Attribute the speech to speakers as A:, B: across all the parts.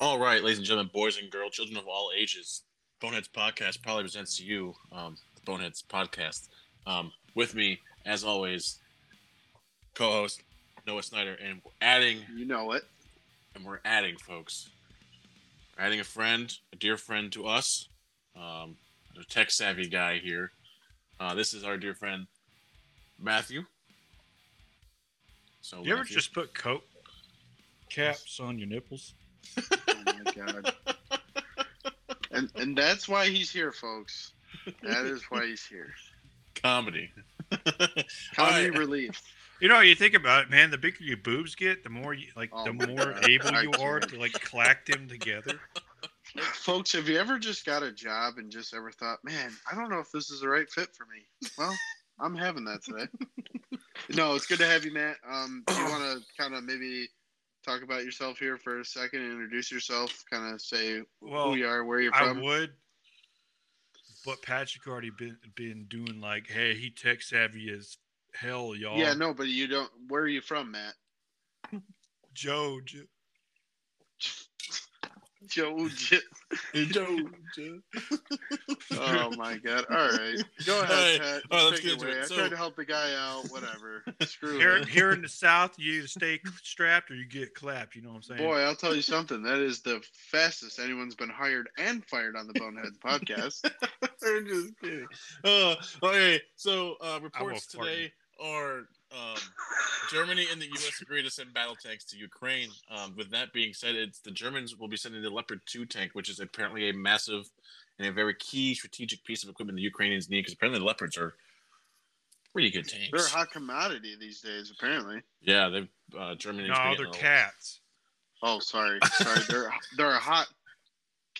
A: All right, ladies and gentlemen, boys and girls, children of all ages, Boneheads Podcast probably presents to you um, the Boneheads Podcast. Um, with me, as always, co-host Noah Snyder, and we're adding,
B: You know it.
A: and we're adding, folks, we're adding a friend, a dear friend to us, um, a tech savvy guy here. Uh, this is our dear friend Matthew. So,
C: You ever just put coat caps on your nipples?
B: My god. And and that's why he's here, folks. That is why he's here.
A: comedy?
B: Comedy
A: Alright.
B: relief.
C: You know, you think about it, man. The bigger your boobs get, the more you like,
B: Oh
C: the more
B: God.
C: able
B: I
C: you are to like clack them together.
B: Folks, have you ever just got a job and just ever thought, man, I don't know if this is the right fit for me? Well, I'm having that today. no, it's good to have you, Matt. Um, do you want to kind of maybe talk about yourself here for a second and introduce yourself? Kind of say
C: Well,
B: who you are, where you're from.
C: I would, but Patrick already been been doing like, hey, he tech savvy as hell, y'all.
B: Yeah, no, but you don't. Where are you from, Matt?
C: Joe. J-
B: Joe. J-
A: Joe.
B: Oh my god! All right, go ahead,
A: All right,
B: Pat.
A: all right, let's
B: Take
A: get
B: it
A: into
B: away.
A: it.
B: I
A: So-
B: tried to help the guy out. Whatever. Screw
C: Here,
B: it.
C: here in the South, you either stay strapped or you get clapped. You know what I'm saying?
B: Boy, I'll tell you something. That is the fastest anyone's been hired and fired on the Boneheads podcast.
A: I'm just kidding. Uh, okay, so uh, reports
C: fart
A: today are um, Germany and the U.S. agree to send battle tanks to Ukraine. Um, with that being said, it's the Germans will be sending the Leopard 2 tank, which is apparently a massive and a very key strategic piece of equipment the Ukrainians need because apparently the Leopards are pretty good tanks.
B: They're a hot commodity these days, apparently.
A: yeah, they've uh, Germany.
C: no, they're cats.
B: Oh, sorry, sorry. They're they're a hot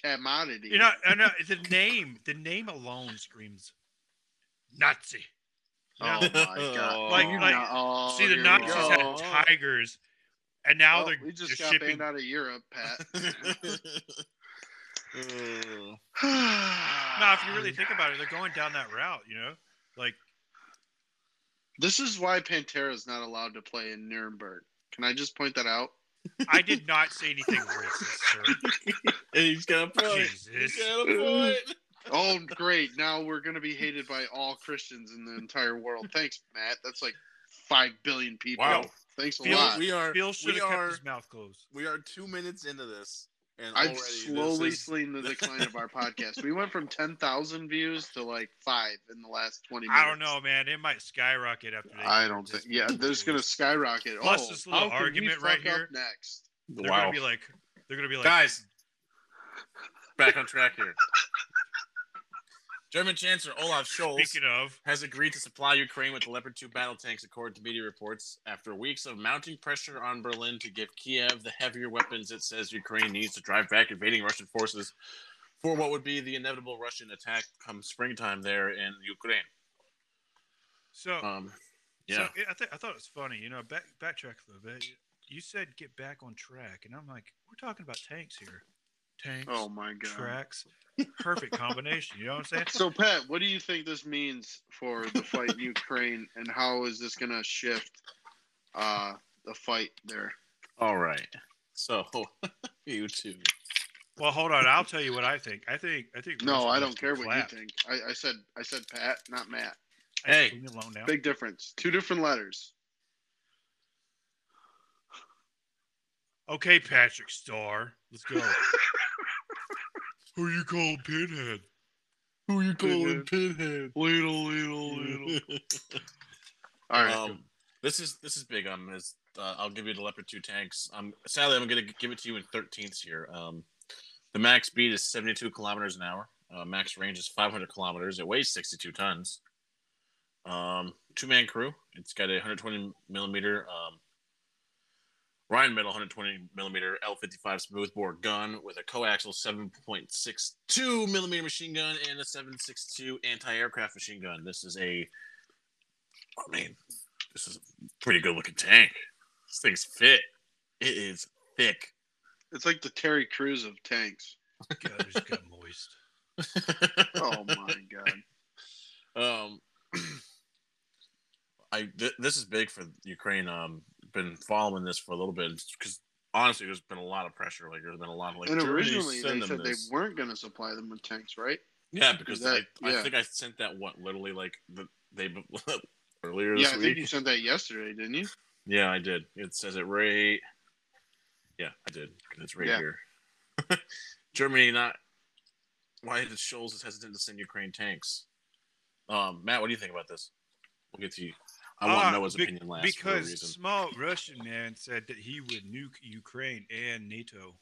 B: commodity.
C: You know, I know the name, the name alone screams Nazi. You know?
B: Oh my god!
C: Like-
B: You
C: like,
B: know- oh,
C: See, the Nazis had tigers, and now
B: Well,
C: they're
B: we just
C: just
B: got
C: shipping.
B: banned out of Europe, Pat.
C: now, if you really think about it, they're going down that route. You know, like
B: This is why Pantera is not allowed to play in Nuremberg. Can I just point that out?
C: I did not say anything racist, sir.
A: he's got a point.
C: Jesus.
A: He's got a point.
B: Oh, great. Now we're going to be hated by all Christians in the entire world. Thanks, Matt. That's like 5 billion people.
A: Wow.
B: Thanks a
C: Phil,
B: lot.
A: We are
C: Phil should
A: we
C: have kept
A: are
C: his mouth closed.
A: we are two minutes into this, and
B: I've
A: already
B: slowly
A: this is-
B: seen the decline of our podcast. We went from 10,000 views to like five in the last 20 minutes.
C: I don't know, man. It might skyrocket after they.
B: I don't
C: this
B: think. Yeah,
C: many
B: there's going to skyrocket.
C: Plus
B: oh,
C: this little
B: how can we
C: argument right
B: fuck up
C: here.
B: next.
C: They're
A: wow,
C: gonna be like, they're gonna be like,
A: guys, back on track here. German Chancellor Olaf Scholz
C: Speaking of,
A: has agreed to supply Ukraine with the Leopard 2 battle tanks, according to media reports, after weeks of mounting pressure on Berlin to give Kiev the heavier weapons it says Ukraine needs to drive back invading Russian forces for what would be the inevitable Russian attack come springtime there in Ukraine.
C: so,
A: Um, yeah.
C: so I, th- I thought it was funny. You know, back backtrack a little bit. You said get back on track, and I'm like, we're talking about tanks here. Tanks,
B: Oh my god.
C: tracks, perfect combination. You know what I'm saying?
B: So Pat, what do you think this means for the fight in Ukraine, and how is this going to shift uh, the fight there?
A: All right. So, you two.
C: Well, hold on. I'll tell you what I think. I think. I think.
B: No, I don't
C: to
B: care what you think. I, I said I said Pat, not Matt.
A: Hey.
C: leave me alone now.
B: Big difference. Two different letters.
C: Okay, Patrick Star, let's go. Who you call Pinhead?
A: Who you
B: calling
A: Pinhead?
B: Little, little, little. All right.
A: Um, this is this is big. Um, is uh, I'll give you the Leopard two tanks. Um, sadly, I'm gonna give it to you in thirteenths here. Um, the max speed is 72 kilometers an hour. Uh, max range is 500 kilometers. It weighs 62 tons. Um, two man crew. It's got a 120 millimeter um, Rheinmetall 120 millimeter L55 smoothbore gun with a coaxial 7.62 millimeter machine gun and a 7.62 anti-aircraft machine gun. This is a, I mean, this is a pretty good looking tank. This thing's fit. It is thick.
B: It's like the Terry Crews of tanks.
C: God, it just got moist.
B: Oh my god.
A: Um, I th- this is big for Ukraine. Um, been following this for a little bit because honestly, there's been a lot of pressure. Like there's been a lot of like.
B: and originally they said
A: this.
B: they weren't going to supply them with tanks, right?
A: Yeah, because
B: that-
A: I,
B: yeah.
A: I think I sent that what literally like the they earlier
B: Yeah, I
A: week.
B: think you sent that yesterday, didn't you?
A: Yeah, I did. It says it right. Yeah, I did. It's right
B: Yeah.
A: here. Germany not. Why did Scholz is hesitant to send Ukraine tanks? Um, Matt, what do you think about this? We'll get to you. I want
C: Ah,
A: Noah's
C: be-
A: opinion last for a
C: because small Russian man said that he would nuke Ukraine and NATO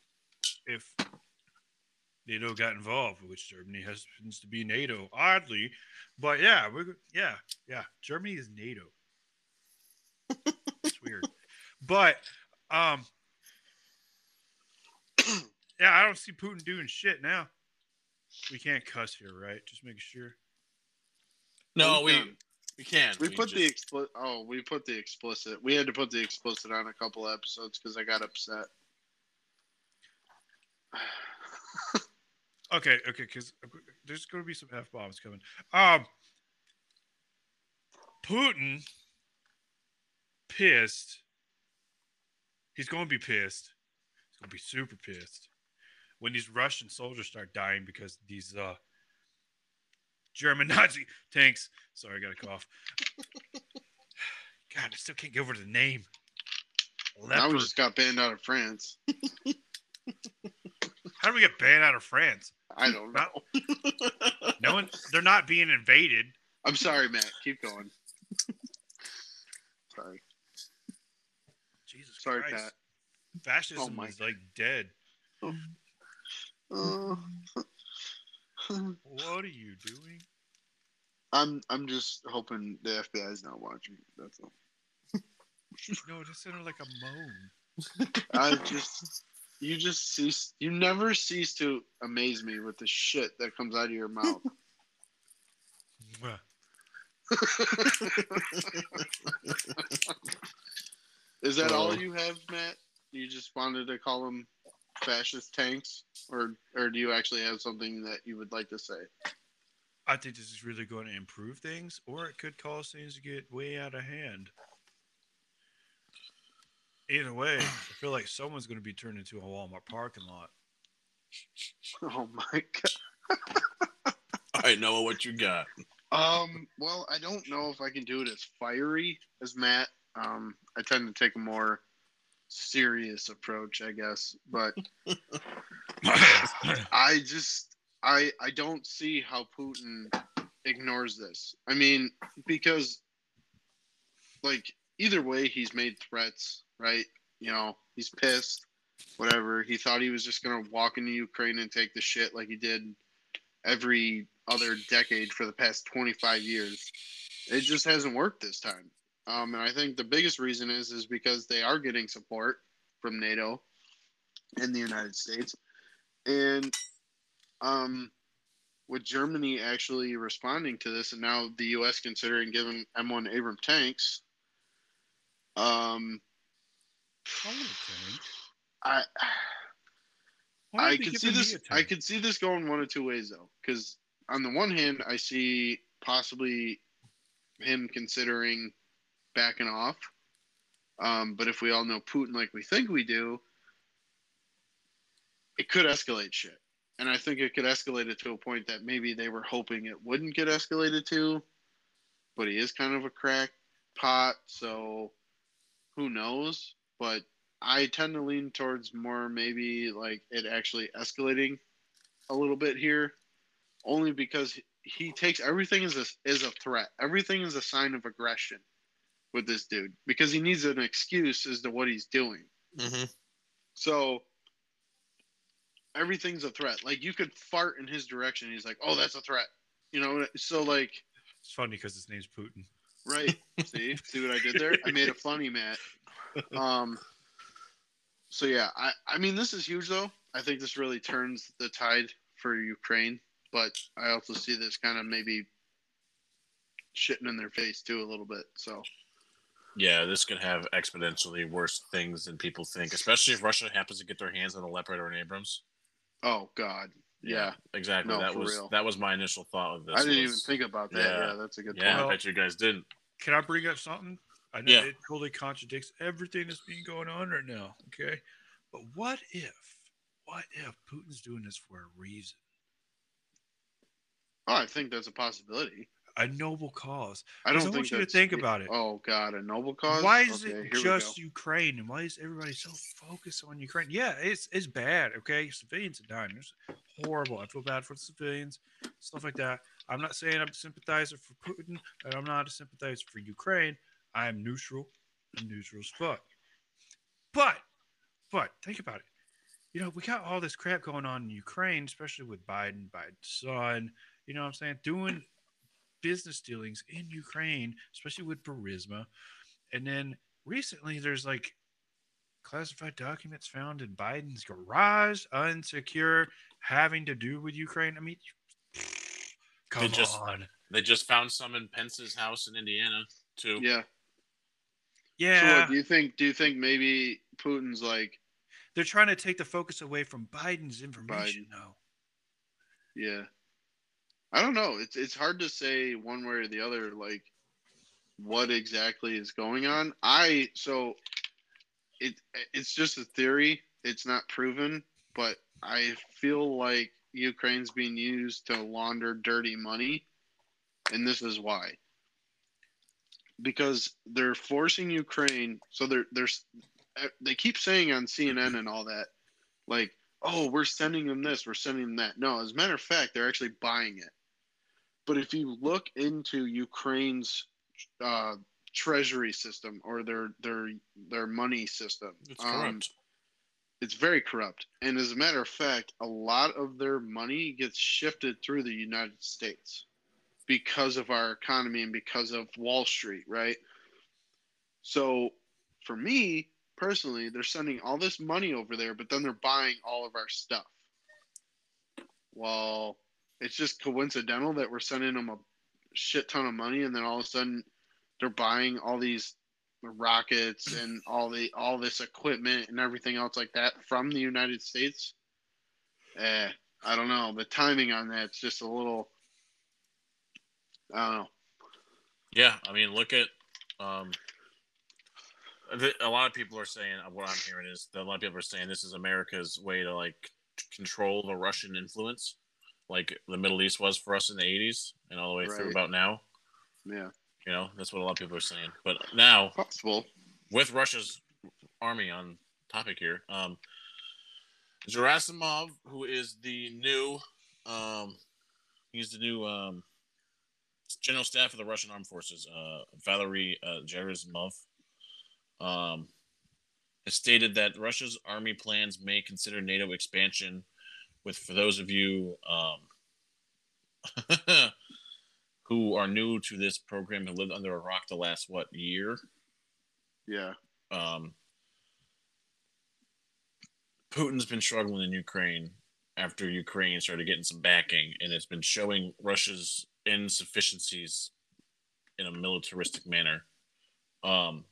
C: if NATO got involved, which Germany happens to be NATO, oddly. But yeah, we're yeah, yeah. Germany is NATO. it's weird, but um, yeah, I don't see Putin doing shit now. We can't cuss here, right? Just making sure.
A: No, we
B: can.
A: we can.
B: We put the explicit. Oh, we put the explicit. We had to put the explicit on a couple episodes because I got upset.
C: Okay, okay, because there's going to be some f bombs coming. Um, Putin pissed. He's going to be pissed. He's going to be super pissed when these Russian soldiers start dying because these uh German Nazi tanks. Sorry, I got a cough. God, I still can't get over the name.
B: now we just got banned out of France.
C: How do we get banned out of France?
B: I don't know.
C: Not- No one. They're not being invaded.
B: I'm sorry, Matt. Keep going. sorry.
C: Jesus
B: Sorry,
C: Christ.
B: Pat.
C: Fascism
B: Oh
C: is like dead.
B: Uh,
C: What are you doing?
B: I'm I'm just hoping the FBI is not watching. That's all.
C: No, it just sounded like a moan.
B: I just you just cease you never cease to amaze me with the shit that comes out of your mouth. Is that all you have, Matt? You just wanted to call them fascist tanks, or or do you actually have something that you would like to say?
C: I think this is really going to improve things, or it could cause things to get way out of hand. Either way, I feel like someone's going to be turned into a Walmart parking lot.
B: Oh my god.
A: All right, Noah, what you got?
B: Um. Well, I don't know if I can do it as fiery as Matt. Um. I tend to take a more serious approach, I guess. But I just I I don't see how Putin ignores this. I mean, because like either way he's made threats, right? You know, he's pissed, whatever. He thought he was just gonna walk into Ukraine and take the shit like he did every other decade for the past 25 years. It just hasn't worked this time. Um, and I think the biggest reason is is because they are getting support from NATO and the United States. And um, with Germany actually responding to this, and now the U.S. considering giving M1 Abram tanks, um,
C: Hold it, Tank.
B: I I could see this. I could see this going one of two ways though, because on the one hand, I see possibly him considering backing off. Um, but if we all know Putin like we think we do, it could escalate shit. And I think it could escalate it to a point that maybe they were hoping it wouldn't get escalated to. But he is kind of a crackpot, so who knows? But I tend to lean towards more maybe like it actually escalating a little bit here, only because he takes everything as a as a threat. Everything is a sign of aggression with this dude because he needs an excuse as to what he's doing.
A: Mm-hmm.
B: So everything's a threat. Like you could fart in his direction, he's like, "Oh, that's a threat," you know. So like,
C: It's funny because his name's Putin.
B: right? see, see what I did there? I made a funny, Matt. Um. So yeah, I I mean this is huge though. I think this really turns the tide for Ukraine, but I also see this kind of maybe shitting in their face too a little bit. So
A: Yeah, this could have exponentially worse things than people think, especially if Russia happens to get their hands on a Leopard or an Abrams.
B: oh god, yeah.
A: exactly.
B: No,
A: that was
B: real.
A: that was my initial thought of this.
B: I didn't even think about that.
A: yeah.
B: Yeah, that's a good
A: Yeah,
B: point.
A: I bet you guys didn't.
C: Can I bring up something? I know
A: Yeah.
C: it totally contradicts everything that's been going on right now. Okay. But what if, what if Putin's doing this for a reason?
B: Oh, I think that's a possibility.
C: A noble cause.
B: I don't
C: I want you to think about it.
B: Oh God, a noble cause.
C: Why is
B: Okay,
C: it just. Ukraine, and why is everybody so focused on Ukraine? Yeah, it's it's bad. Okay, civilians are dying. It's horrible. I feel bad for the civilians, stuff like that. I'm not saying I'm a sympathizer for Putin, and I'm not a sympathizer for Ukraine. I am neutral. I'm neutral as fuck. But, but think about it. You know, we got all this crap going on in Ukraine, especially with Biden, Biden's son. You know what I'm saying? Doing business dealings in Ukraine, especially with Burisma. And then recently there's like classified documents found in Biden's garage, unsecure, having to do with Ukraine. I mean, come
A: just-
C: on.
A: They just found some in Pence's house in Indiana too.
B: Yeah. So
C: Yeah.
B: what, do you think? Do you think maybe Putin's like,
C: They're trying to take the focus away from Biden's information, though.
B: yeah, I don't know. It's it's hard to say one way or the other. Like, what exactly is going on? I so it it's just a theory. It's not proven, but I feel like Ukraine's being used to launder dirty money, and this is why. Because they're forcing Ukraine, so they're they're they keep saying on CNN and all that, like, oh, we're sending them this, we're sending them that. No, as a matter of fact, they're actually buying it. But if you look into Ukraine's uh, treasury system or their their their money system,
A: It's
B: um,
A: corrupt.
B: it's very corrupt. And as a matter of fact, a lot of their money gets shifted through the United States because of our economy and because of Wall Street, right? So for me personally, they're sending all this money over there, but then they're buying all of our stuff. Well, it's just coincidental that we're sending them a shit ton of money and then all of a sudden they're buying all these rockets and all the all this equipment and everything else like that from the United States. Eh, I don't know. The timing on that's just a little. I don't know.
A: Yeah, I mean, look at um, a lot of people are saying what I'm hearing is that a lot of people are saying this is America's way to like control the Russian influence, like the Middle East was for us in the '80s and all the way through about now.
B: Yeah,
A: You know, that's what a lot of people are saying. But now,
B: possible.
A: with Russia's army on topic here, um, Gerasimov, who is the new, um, he's the new um, general staff of the Russian armed forces, uh, Valery uh, Gerasimov, um, has stated that Russia's army plans may consider NATO expansion. With for those of you um, who are new to this program and lived under a rock the last what year,
B: Yeah,
A: um, Putin's been struggling in Ukraine after Ukraine started getting some backing, and it's been showing Russia's insufficiencies in a militaristic manner. Um,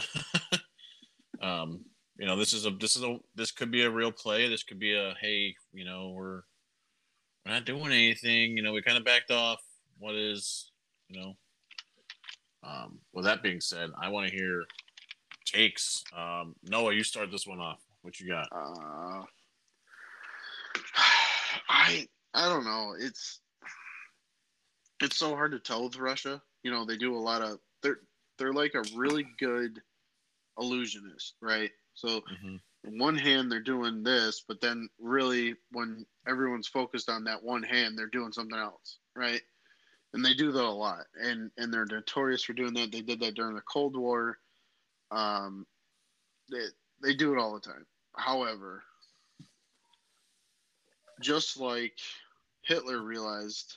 A: um, you know, this is a this is a this could be a real play. This could be a hey, you know, we're we're not doing anything. You know, we kind of backed off. What is, you know? Um, with that being said, I want to hear takes. Um, Noah, you start this one off. What you got?
B: uh, I I don't know. It's it's so hard to tell with Russia. You know, they do a lot of they're they're like a really good illusionist, right? So
A: Mhm.
B: on one hand they're doing this, but then really when everyone's focused on that one hand, they're doing something else, right? And they do that a lot, and and they're notorious for doing that. They did that during the Cold War. Um, they they do it all the time. However, just like Hitler realized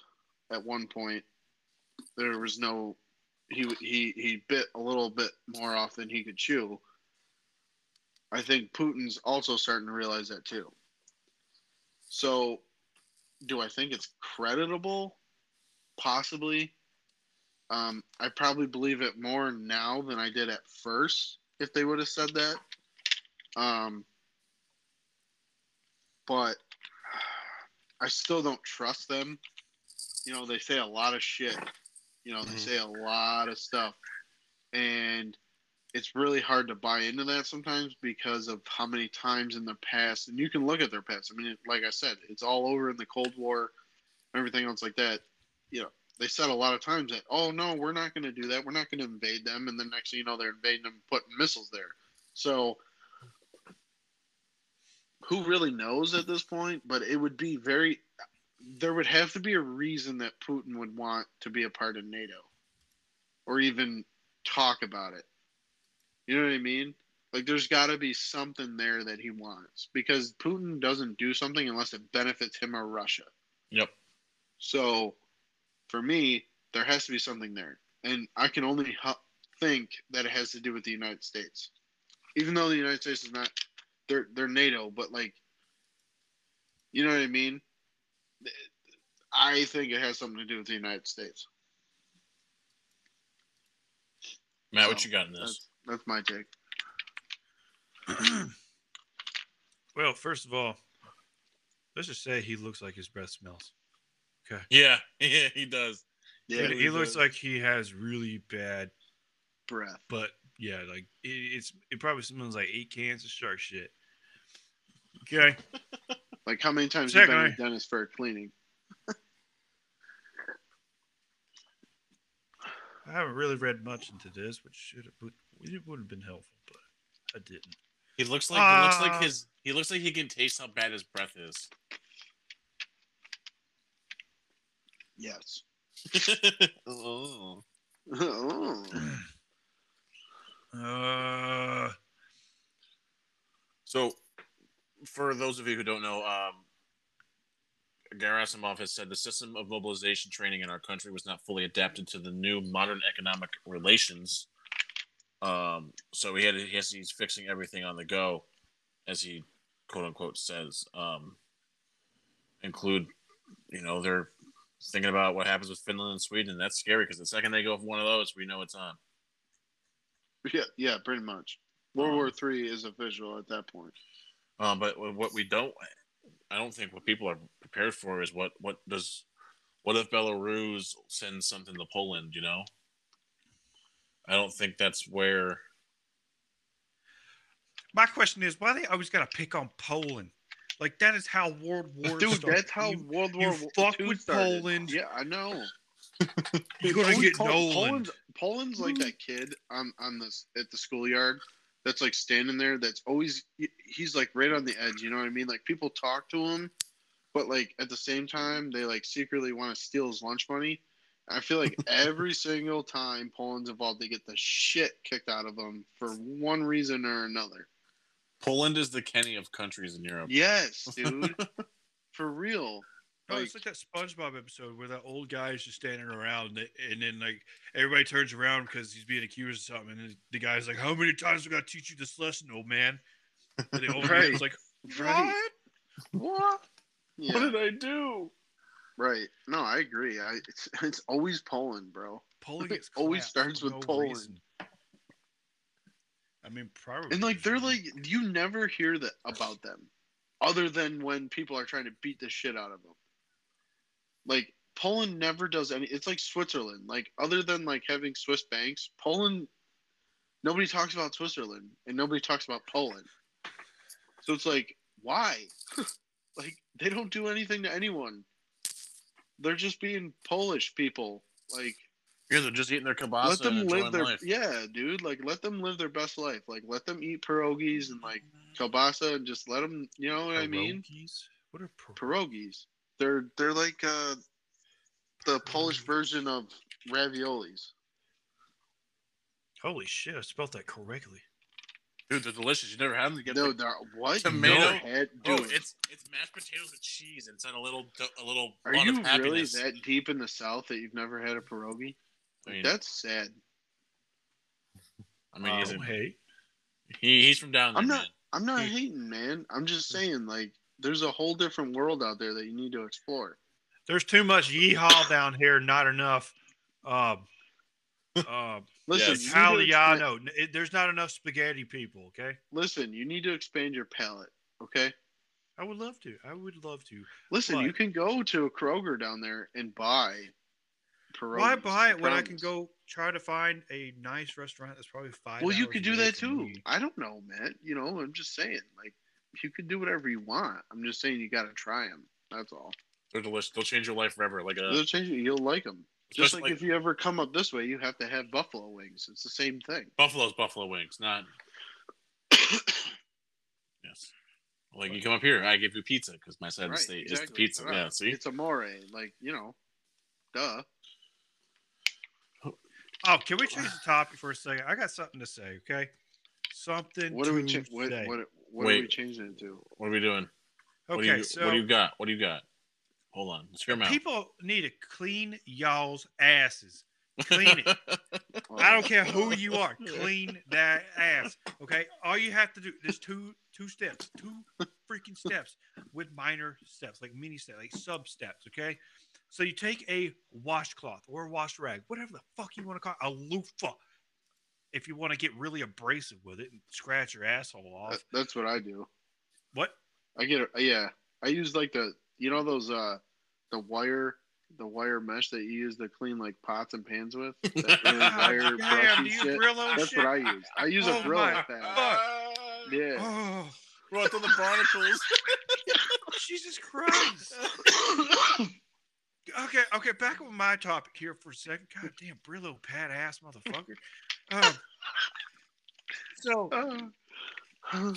B: at one point there was no he he he bit a little bit more off than he could chew. I think Putin's also starting to realize that too. So, do I think it's creditable? Possibly. Um, I probably believe it more now than I did at first if they would have said that. Um, but I still don't trust them. You know, they say a lot of shit. You know, they
A: Mhm.
B: say a lot of stuff. And it's really hard to buy into that sometimes because of how many times in the past, and you can look at their past. I mean, like I said, it's all over in the Cold War, everything else like that. You know, they said a lot of times that, oh no, we're not going to do that. We're not going to invade them, and then next thing you know, they're invading them, putting missiles there. So, who really knows at this point? But it would be very. There would have to be a reason that Putin would want to be a part of NATO, or even talk about it. You know what I mean? Like, there's got to be something there that he wants because Putin doesn't do something unless it benefits him or Russia.
A: Yep.
B: So, for me, there has to be something there, and I can only think that it has to do with the United States, even though the United States is not they're they're NATO, but like, you know what I mean? I think it has something to do with the United States.
A: Matt, what you got in this?
B: That's that's my take.
C: well, first of all, let's just say he looks like his breath smells. Okay.
A: Yeah, yeah, he does.
B: Yeah,
C: he, he looks like he has really bad,
B: breath.
C: but yeah, like it, it's it probably smells like eight cans of shark shit. Okay,
B: Like how many times have you been to the dentist for a cleaning?
C: I haven't really read much into this, which should have would, it would have been helpful, but I didn't.
A: He looks like he looks like his he looks like he can taste how bad his breath is.
B: Yes.
A: oh.
B: oh.
C: Uh,
A: So, for those of you who don't know, um, Gerasimov has said the system of mobilization training in our country was not fully adapted to the new modern economic relations. Um, so he had he has he's fixing everything on the go, as he quote unquote says. Um, include, you know, they're thinking about what happens with Finland and Sweden. And that's scary because the second they go for one of those, we know it's on.
B: Yeah, yeah, pretty much. World War Three is official at that point.
A: Um, but what we don't, I don't think what people are prepared for is what what does, what if Belarus sends something to Poland? You know, I don't think that's where.
C: my question is, why they always got to pick on Poland? Like that is how World War.
B: Dude,
C: started.
B: that's how
C: You-
B: World
C: you
B: War
C: fuck
B: II
C: with
B: started.
C: Poland.
B: Yeah, I know.
C: you're gonna
B: Always
C: get
B: Pol-
C: Nolan.
B: Poland's, Poland's like that kid on on this at the schoolyard that's like standing there. That's always he's like right on the edge. You know what I mean? Like people talk to him, but like at the same time they like secretly want to steal his lunch money. I feel like every single time Poland's involved, they get the shit kicked out of them for one reason or another.
A: Poland is the Kenny of countries in Europe.
B: Yes, dude, for real.
C: Oh,
B: Like,
C: it's like that SpongeBob episode where that old guy is just standing around, and, and then like everybody turns around because he's being accused of something, and the guy's like, "How many times I got to teach you this lesson, old man?" And the old
B: Right.
C: man's like,
B: Right.
C: "What?"
B: what? Yeah.
A: What did I do?
B: Right. No, I agree. I it's it's always Poland, bro.
C: Poland gets
B: Always starts with
C: no
B: Poland.
C: reason. I mean, probably.
B: And like they're like you never hear that about them, other than when people are trying to beat the shit out of them. Like Poland never does any. It's like Switzerland. Like other than like having Swiss banks, Poland. Nobody talks about Switzerland, and nobody talks about Poland. So it's like, why? like they don't do anything to anyone. They're just being Polish people. Like
A: Yeah, they're just eating their kielbasa
B: let them
A: and
B: live their
A: life.
B: yeah, dude. Like let them live their best life. Like let them eat pierogies and like kielbasa and just let them. You know what I mean?
C: Pierogies? What are pierogies?
B: Pierogies. They're they're like uh, the Polish version of raviolis.
C: Holy shit! I spelled that correctly.
A: Dude, they're delicious. You never had them. You get
B: No,
A: the-
B: they're what?
A: Tomato?
B: No, had,
A: oh,
B: dude,
A: it's it's mashed potatoes with cheese inside a little a little.
B: are
A: bun
B: you
A: of
B: really
A: happiness.
B: that deep in the South that you've never had a pierogi?
A: I mean,
B: That's sad.
A: I mean,
C: Oh,
A: he's, a-
C: hey,
A: he, he's from down there.
B: I'm not-
A: man.
B: I'm not hating, man. I'm just saying, like, there's a whole different world out there that you need to explore.
C: there's too much yeehaw down here. Not enough. Um, uh,
B: Listen,
A: Yes.
B: you expand-
C: Italiano. N- it- There's not enough spaghetti people. Okay.
B: listen, you need to expand your palate. Okay.
C: I would love to. I would love to.
B: Listen,
C: But-
B: you can go to a Kroger down there and buy
C: Why buy it when I can go try to find a nice restaurant that's probably five?
B: Well, you
C: hours
B: could do that too.
C: me?
B: I don't know, man. You know, I'm just saying, like, you could do whatever you want. I'm just saying you got to try them. That's all.
A: They're delicious. They'll change your life forever. Like a
B: They'll change you. You'll like them. Just like
A: like-
B: if you ever come up this way, you have to have buffalo wings. It's the same thing.
A: Buffalo's buffalo wings, not yes. Like you come up here, I give you pizza because my side of the state is the pizza.
B: Right.
A: Yeah, see,
B: It's amore. Like, you know, duh.
C: Oh, can we change the topic for a second? I got something to say. Okay, something
B: What
C: to
B: are we cha- what,
C: say.
B: What, what are we
A: Wait.
B: changing it to?
A: what are we doing? What
C: okay,
A: do you,
C: so
A: what do you got? What do you got? Hold on, let's hear 'em out.
C: people need to clean y'all's asses. Clean it. I don't care who you are. Clean that ass. Okay. All you have to do there's two two steps, two freaking steps with minor steps, like mini steps, like sub steps. Okay. So you take a washcloth or a wash rag, whatever the fuck you want to call it, a loofah. If you want to get really abrasive with it and scratch your asshole
B: That-
C: off.
B: that's what I do.
C: What?
B: I get it. Yeah, I use like the you know those uh the wire the wire mesh that you use to clean like pots and pans with. That really wire
C: damn, do you
B: shit.
C: Brillo
B: That's
C: shit?
B: what I use. I use
C: Oh
B: a Brillo
C: my
B: at that.
C: fuck.
B: Yeah.
C: Oh,
A: Run through the barnacles.
C: Jesus Christ. Okay, okay, back on my topic here for a second. God damn, Brillo pad ass motherfucker. Um, so
B: Uh,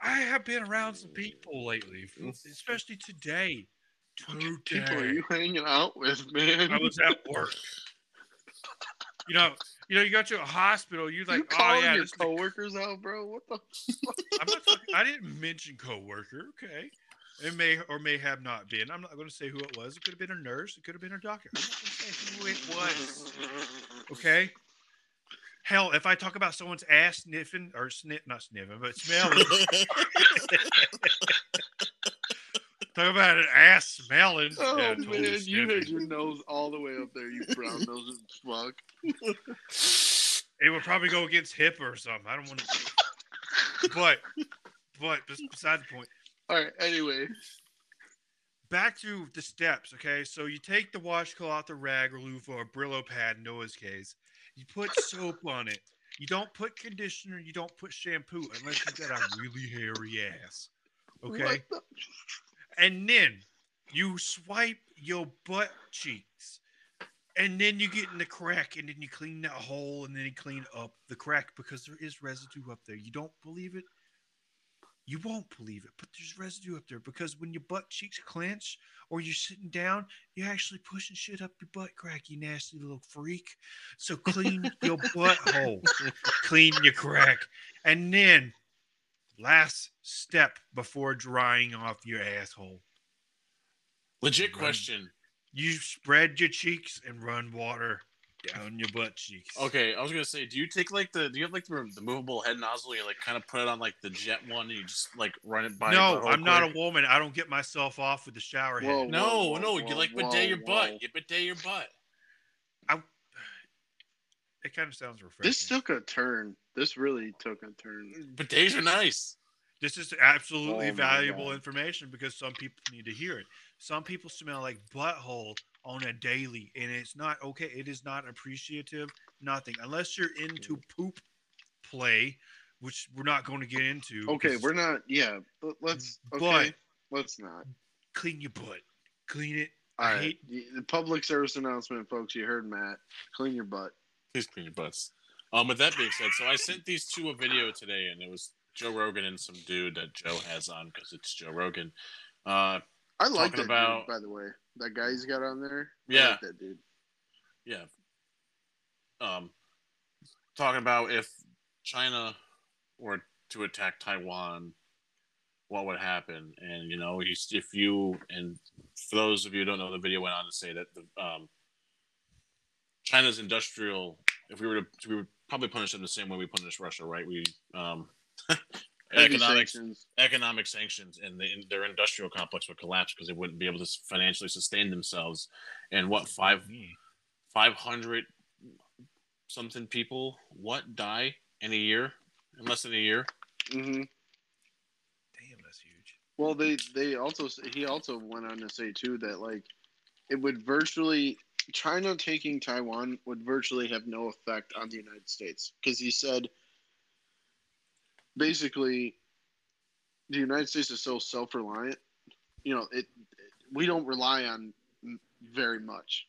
C: I have been around some people lately, especially today.
B: what people are you hanging out with, man?
C: I was at work. You know, you know, you go to a hospital. You
B: you
C: like, oh
B: calling
C: yeah,
B: your
C: is the-
B: coworkers out, bro? What the?
C: I'm not talking, I didn't mention coworker. Okay, it may or may have not been. I'm not going to say who it was. It could have been a nurse. It could have been a doctor. I'm not going to say who it was. Okay. Hell, if I talk about someone's ass sniffing or sniff, not sniffing, but smelling, talk about an ass smelling.
B: Oh
C: yeah, totally
B: man, you had your nose all the way up there, you brown nose as fuck.
C: It would probably go against HIPAA or something. I don't want to. But, but bes- beside the point.
B: All right. Anyway,
C: back to the steps, okay? So you take the washcloth, the rag, or loofah, or Brillo pad in Noah's case. You put soap on it. You don't put conditioner. You don't put shampoo unless you got a really hairy ass, okay?
B: the-
C: And then you swipe your butt cheeks, and then you get in the crack, and then you clean that hole, and then you clean up the crack because there is residue up there. You don't believe it? You won't believe it, but there's residue up there because when your butt cheeks clench or you're sitting down, you're actually pushing shit up your butt crack, you nasty little freak. So clean your butthole, clean your crack, and then last step before drying off your asshole,
A: Legit
C: Run.
A: question.
C: you spread your cheeks and run water down your butt cheeks.
A: Okay, I was gonna say, do you take like the do you have like the, the movable head nozzle? You like kind of put it on like the jet one, and you just like run it by.
C: No,
A: your butthole
C: I'm not a woman. I don't get myself off with the shower head.
B: Whoa,
A: No,
B: Whoa, whoa,
A: no,
B: whoa,
A: you like
B: whoa,
A: bidet your
B: whoa.
A: butt. You bidet your butt.
C: It kind of sounds refreshing.
B: this took a turn. This really took a turn.
A: Bidets are nice.
C: This is absolutely
B: Oh
C: valuable information because some people need to hear it. Some people smell like butthole on a daily, and it's not okay. It is not appreciative. Nothing unless you're into poop play, which we're not going to get into.
B: Okay, we're not. Yeah, but let's.
C: But-
B: Okay, let's not.
C: clean your butt. Clean it.
B: All
C: I
B: right.
C: hate-
B: The public service announcement, folks. You heard Matt. Clean your butt.
A: Please clean your butts. Um, with that being said, so I sent these two a video today, and it was Joe Rogan and some dude that Joe has on because it's Joe Rogan. Uh,
B: I like that
A: about-
B: dude, by the way. That guy he's got on there. I
A: Yeah.
B: like that dude.
A: yeah. Um, talking about if China were to attack Taiwan, what would happen? And you know, he's, if you and for those of you who don't know, the video went on to say that the um, China's industrial. If we were to, we would probably punish them the same way we punish Russia, right? We um, economic
B: sanctions.
A: economic sanctions, and the, their industrial complex would collapse because they wouldn't be able to financially sustain themselves. And what five five hundred something people what die in a year in less than a year
B: hmm
C: Damn, that's huge.
B: Well, they they also he also went on to say too that like it would virtually China taking Taiwan would virtually have no effect on the United States because he said basically the United States is so self-reliant. You know, it we don't rely on very much,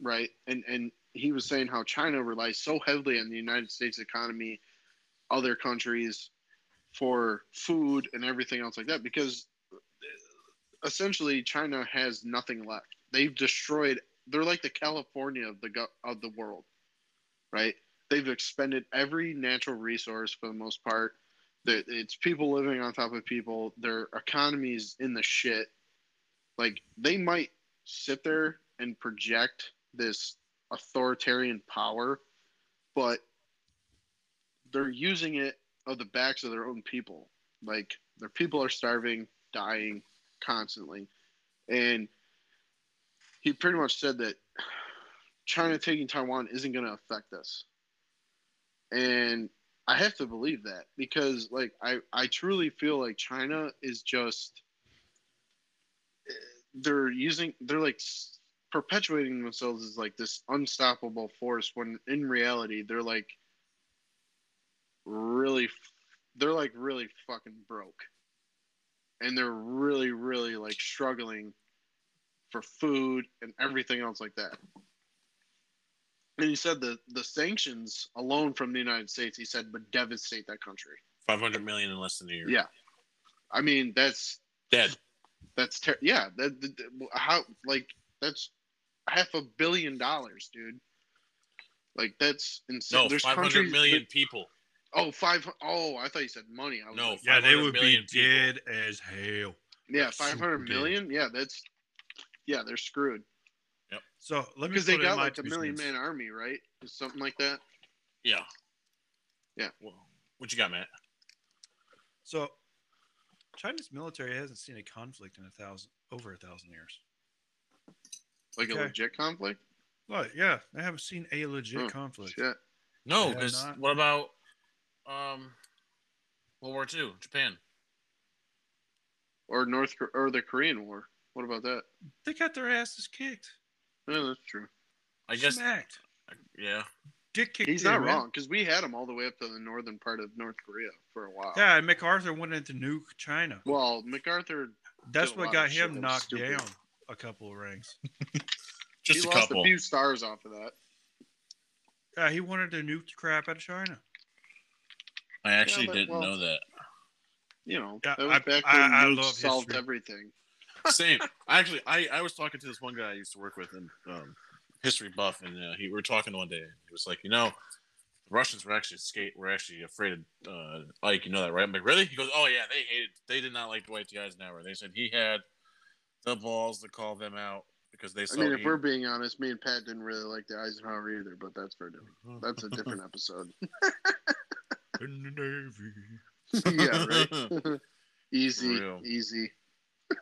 B: right? And and he was saying how China relies so heavily on the United States economy, other countries for food and everything else like that because uh, essentially China has nothing left. They've destroyed. They're like the California of the of the world, right? They've expended every natural resource for the most part. It's people living on top of people. Their economy's in the shit. Like they might sit there and project this authoritarian power, but they're using it of the backs of their own people. Like their people are starving, dying constantly. And he pretty much said that China taking Taiwan isn't going to affect us. And I have to believe that because like I I truly feel like China is just they're using they're like perpetuating themselves as like this unstoppable force when in reality they're like really they're like really fucking broke. And they're really really like struggling for food and everything else like that and he said the the sanctions alone from the united states he said would devastate that country
A: 500 million in less than a year
B: yeah i mean that's
A: dead
B: that's ter- yeah that, that how like that's half a billion dollars dude like that's insane
A: no
B: There's
A: 500 million people
B: Oh, five. Oh, I thought you said money. I was
A: No,
B: like,
C: Yeah, they would be
A: people.
C: dead as hell.
B: yeah, five hundred million. dead. Yeah, that's yeah, they're screwed
C: So let me
B: because they got like a million
C: cents.
B: man army, right? Something like that.
A: Yeah.
B: Yeah.
A: Well, what you got, Matt?
C: So China's military hasn't seen a conflict in a thousand over a thousand years.
B: Like
C: Okay.
B: a legit conflict.
C: Well, yeah, they haven't seen a legit
B: Oh,
C: conflict.
B: Shit.
A: No, because what about um World War II, Japan?
B: Or North Kor- or the Korean War. What about that?
C: They got their asses kicked,
B: Yeah, that's true.
A: I guess.
C: smacked,
A: Yeah.
C: dick kicked.
B: He's not
C: man.
B: wrong because we had him all the way up to the northern part of North Korea for a while.
C: Yeah, and MacArthur went into nuke China.
B: Well, MacArthur
C: That's what got him knocked
B: stupid.
C: down a couple of ranks.
A: Just
B: he
A: a
B: lost
A: couple.
B: a few stars off of that.
C: Yeah, he wanted to nuke the crap out of China.
A: I actually
B: but-
A: didn't
B: well-
A: know that.
B: You know,
C: Yeah,
B: that was
C: I-
B: back
C: I-
B: when
C: I
B: nukes
C: love
B: solved
C: history.
B: everything.
A: Same. Actually, I, I was talking to this one guy I used to work with in um, history buff, and uh, he we were talking one day. And he was like, you know, the Russians were actually skate were actually afraid of uh, Ike. You know that, right? I'm like, really? He goes, oh yeah, they hated, they did not like Dwight D. Eisenhower. They said he had the balls to call them out because they
B: I mean, if we're being honest, me and Pat didn't really like the Eisenhower either, but that's for a different. That's a different episode.
C: In the Navy.
B: yeah, right. Easy, easy,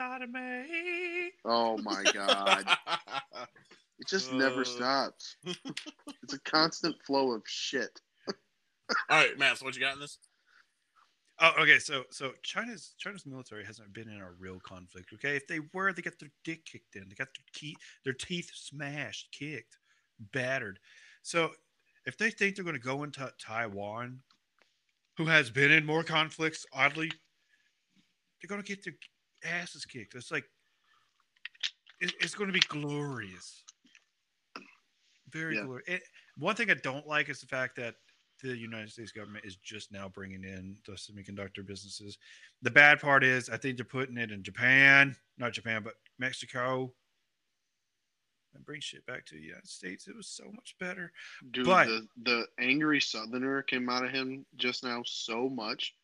A: real.
B: easy.
C: Sodomy.
B: Oh my god, it just never
A: Uh.
B: stops. It's a constant flow of shit.
A: All right, Matt. So what you got in this?
C: Oh, okay. So, so China's China's military hasn't been in a real conflict. Okay, if they were, they got their dick kicked in. They got their key, their teeth smashed, kicked, battered. So, if they think they're going to go into Taiwan, who has been in more conflicts, oddly, they're going to get their asses kicked. It's like it, it's going to be glorious, very
B: Yeah.
C: glorious. It, one thing I don't like is the fact that the United States government is just now bringing in the semiconductor businesses. The bad part is, I think they're putting it in Japan, not Japan, but Mexico, and bring shit back to the United States. It was so much better.
B: Dude,
C: But-
B: the the angry Southerner came out of him just now so much.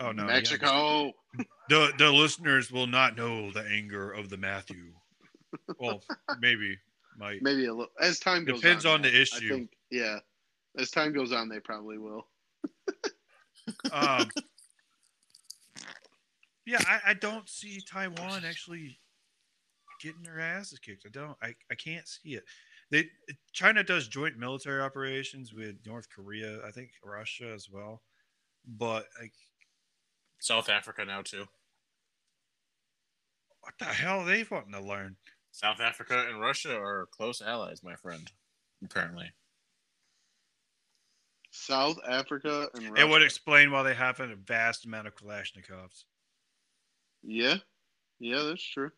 C: Oh no, yeah.
B: Mexico.
C: The the listeners will not know the anger of the Matthew. Well, maybe might.
B: Maybe a little as time goes on.
C: Depends on the issue.
B: I think, yeah, as time goes on, they probably will.
C: Um, yeah, I, I don't see Taiwan actually getting their asses kicked. I don't. I, I can't see it. They China does joint military operations with North Korea. I think Russia as well. But like,
A: South Africa now too.
C: What the hell are they wanting to learn?
A: South Africa and Russia are close allies, my friend. Apparently.
B: South Africa and Russia.
C: It would explain why they have a vast amount of Kalashnikovs.
B: yeah, yeah, that's true.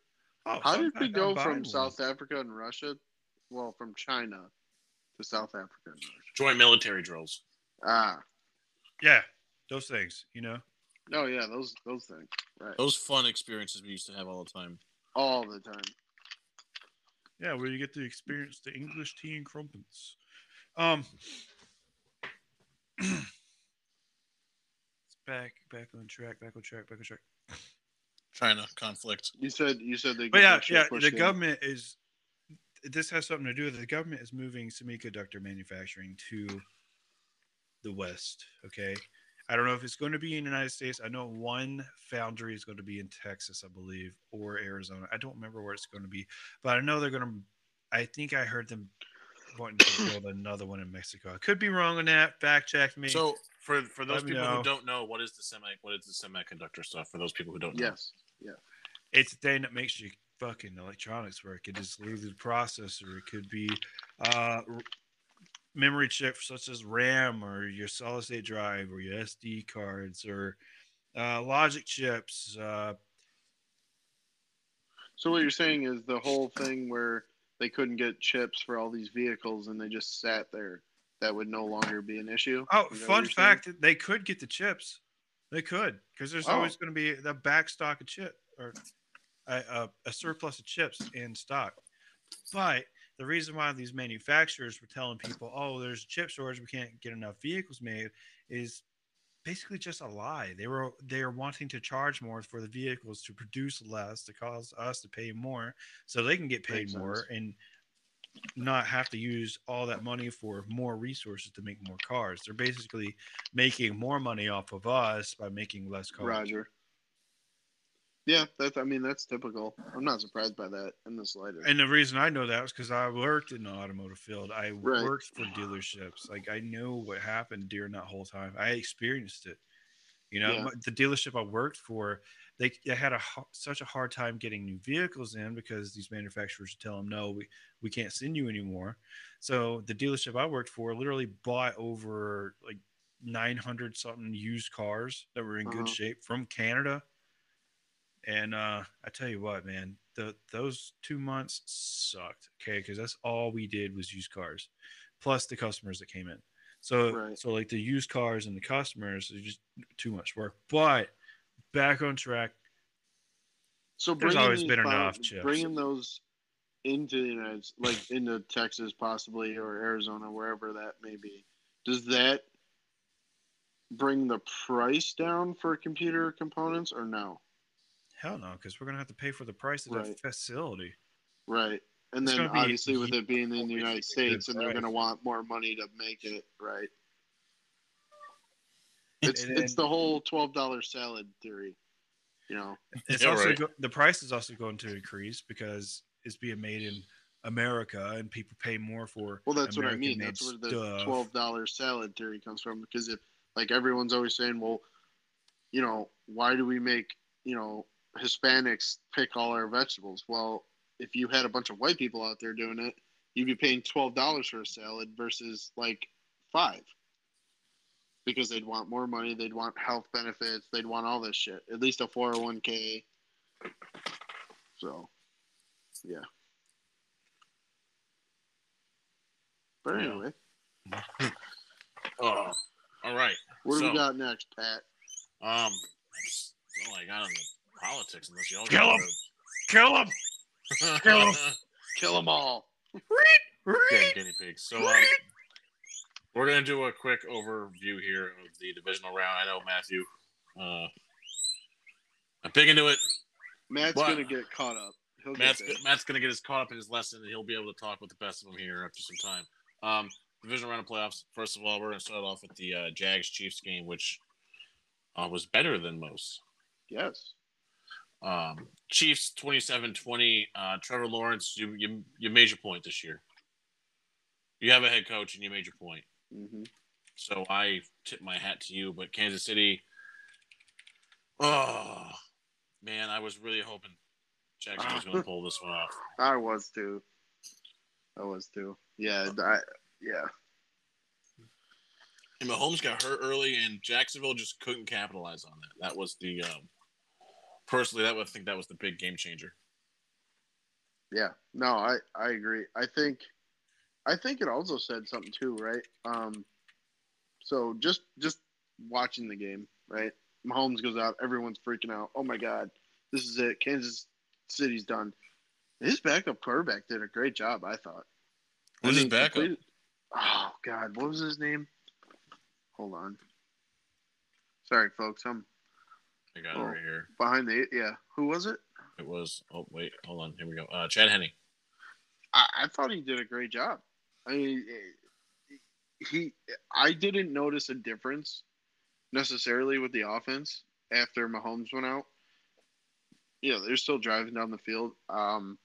C: Oh,
B: How did we go from
C: one.
B: South Africa and Russia? Well, from China to South Africa and Russia.
A: Joint military drills.
B: Ah,
C: Yeah, those things, you know.
B: No, yeah, those those things, right?
A: Those fun experiences we used to have all the time.
B: All the time.
C: Yeah, where you get to experience the English tea and crumpets. Um, it's back, back on track, back on track, back on track.
A: China conflict.
B: You said you said they.
C: But yeah,
B: their
C: yeah, the
B: in.
C: government is. This has something to do with it. the government is moving semiconductor manufacturing to the West. Okay, I don't know if it's going to be in the United States. I know one foundry is going to be in Texas, I believe, or Arizona. I don't remember where it's going to be, but I know they're going to. I think I heard them wanting to build another one in Mexico. I could be wrong on that. Fact check me.
A: So for for those people
C: know.
A: who don't know, what is the semi what is the semiconductor stuff? For those people who don't know.
B: Yes.
C: it's the thing that makes your fucking electronics work. It is literally the processor. It could be uh, r- memory chips such as RAM or your solid state drive or your SD cards or uh, logic chips. Uh,
B: So what you're saying is the whole thing where they couldn't get chips for all these vehicles and they just sat there. That would no longer be an issue.
C: oh,
B: Is
C: fun
B: you're saying?
C: fact: they could get the chips. They could because there's
B: Oh.
C: always going to be the back stock of chip or a, a, a surplus of chips in stock. But the reason why these manufacturers were telling people, "Oh, there's a chip shortage, we can't get enough vehicles made," is basically just a lie. They were they are wanting to charge more for the vehicles to produce less to cause us to pay more, so they can get paid
B: Makes
C: more
B: sense.
C: and not have to use all that money for more resources to make more cars. They're basically making more money off of us by making less cars.
B: Roger. Yeah, that's. I mean, that's typical. I'm not surprised by that in the slightest.
C: And the reason I know that was because I worked in the automotive field. I
B: Right.
C: worked for dealerships. Like I know what happened during that whole time. I experienced it. You know,
B: Yeah.
C: the dealership I worked for, they, they had a such a hard time getting new vehicles in because these manufacturers would tell them no, we we can't send you anymore. So the dealership I worked for literally bought over like 900 something used cars that were in good
B: Uh-huh.
C: shape from Canada. And uh, I tell you what, man, the those two months sucked. Okay, because that's all we did was used cars, plus the customers that came in. So
B: Right.
C: so like the used cars and the customers is just too much work. But back on track.
B: So
C: There's
B: bringing
C: always been
B: found-
C: enough chips.
B: Bringing those into the United, S- like into Texas possibly or Arizona, wherever that may be, does that bring the price down for computer components or no?
C: Hell no, because we're gonna have to pay for the price of
B: Right.
C: that facility.
B: Right. And
C: It's
B: then
C: gonna be
B: obviously with it being in the United States and they're
C: price.
B: going to want more money to make it, right? It's
C: And
B: it's the whole $12 salad theory. You know.
C: It's
A: Yeah,
C: also
A: right.
C: go, the price is also going to increase because it's being made in America and people pay more for.
B: Well, that's what I mean. That's where the
C: stuff.
B: twelve dollar salad theory comes from. Because if, like, everyone's always saying, well, you know, why do we make, you know, Hispanics pick all our vegetables? Well, if you had a bunch of white people out there doing it, you'd be paying twelve dollars for a salad versus like five. Because they'd want more money, they'd want health benefits, they'd want all this shit. At least a four hundred one k. So, yeah. But anyway.
A: Oh, all right.
B: What do we got next, Pat?
A: Um, all I got on the politics, unless y'all
C: Kill 'em.
A: got
C: Kill him!
A: it.
C: Kill 'em.
B: Kill them all.
A: Damn guinea pigs. So um, we're gonna do a quick overview here of the divisional round. I know Matthew. Uh, I'm big into it.
B: Matt's
A: What?
B: gonna get caught up. He'll
A: Matt's,
B: there.
A: Matt's gonna get his caught up in his lesson, and he'll be able to talk with the best of them here after some time. Um, divisional round of playoffs. First of all, we're gonna start off with the uh, Jags Chiefs game, which uh, was better than most.
B: Yes.
A: Um, Chiefs 27-20. Uh, Trevor Lawrence, you, you you made your point this year. You have a head coach, and you made your point.
B: hmm
A: So I tip my hat to you. But Kansas City, oh man, I was really hoping Jacksonville's going to pull this one off.
B: I was too. I was too. Yeah, I, yeah.
A: And Mahomes got hurt early, and Jacksonville just couldn't capitalize on that. That was the um, personally, that would I think that was the big game changer.
B: Yeah, no, I I agree. I think I think it also said something too, right? Um, so just just watching the game, right? Mahomes goes out, everyone's freaking out. Oh my god, this is it. Kansas City's done. His backup quarterback did a great job, I thought.
A: Who's
B: I
A: his backup?
B: completed- Oh God, what was his name? Hold on. Sorry, folks. I'm
A: I got it
B: Oh.
A: right here.
B: behind the. Yeah, who was it?
A: It was. Oh wait, hold on. Here we go. Uh, Chad Henne.
B: I, I thought he did a great job. I mean, eh, he. I didn't notice a difference necessarily with the offense after Mahomes went out. You know, they're still driving down the field um,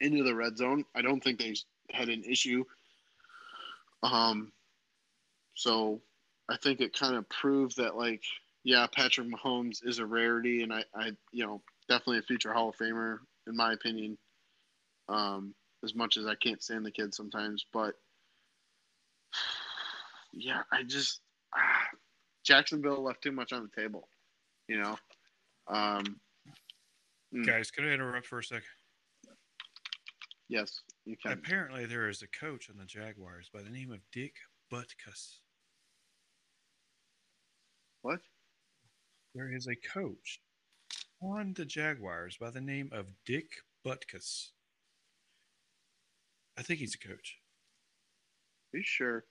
B: into the red zone. I don't think they had an issue. Um, so I think it kind of proved that, like, yeah, Patrick Mahomes is a rarity, and I, I, you know, definitely a future Hall of Famer in my opinion. Um, as much as I can't stand the kid sometimes, but yeah, I just ah, Jacksonville left too much on the table, you know. Um, Mm.
C: Guys, can I interrupt for a second?
B: yes, you can.
C: Apparently, there is a coach on the Jaguars by the name of Dick Butkus.
B: What?
C: There is a coach on the Jaguars by the name of Dick Butkus. I think he's a coach.
B: Are you sure?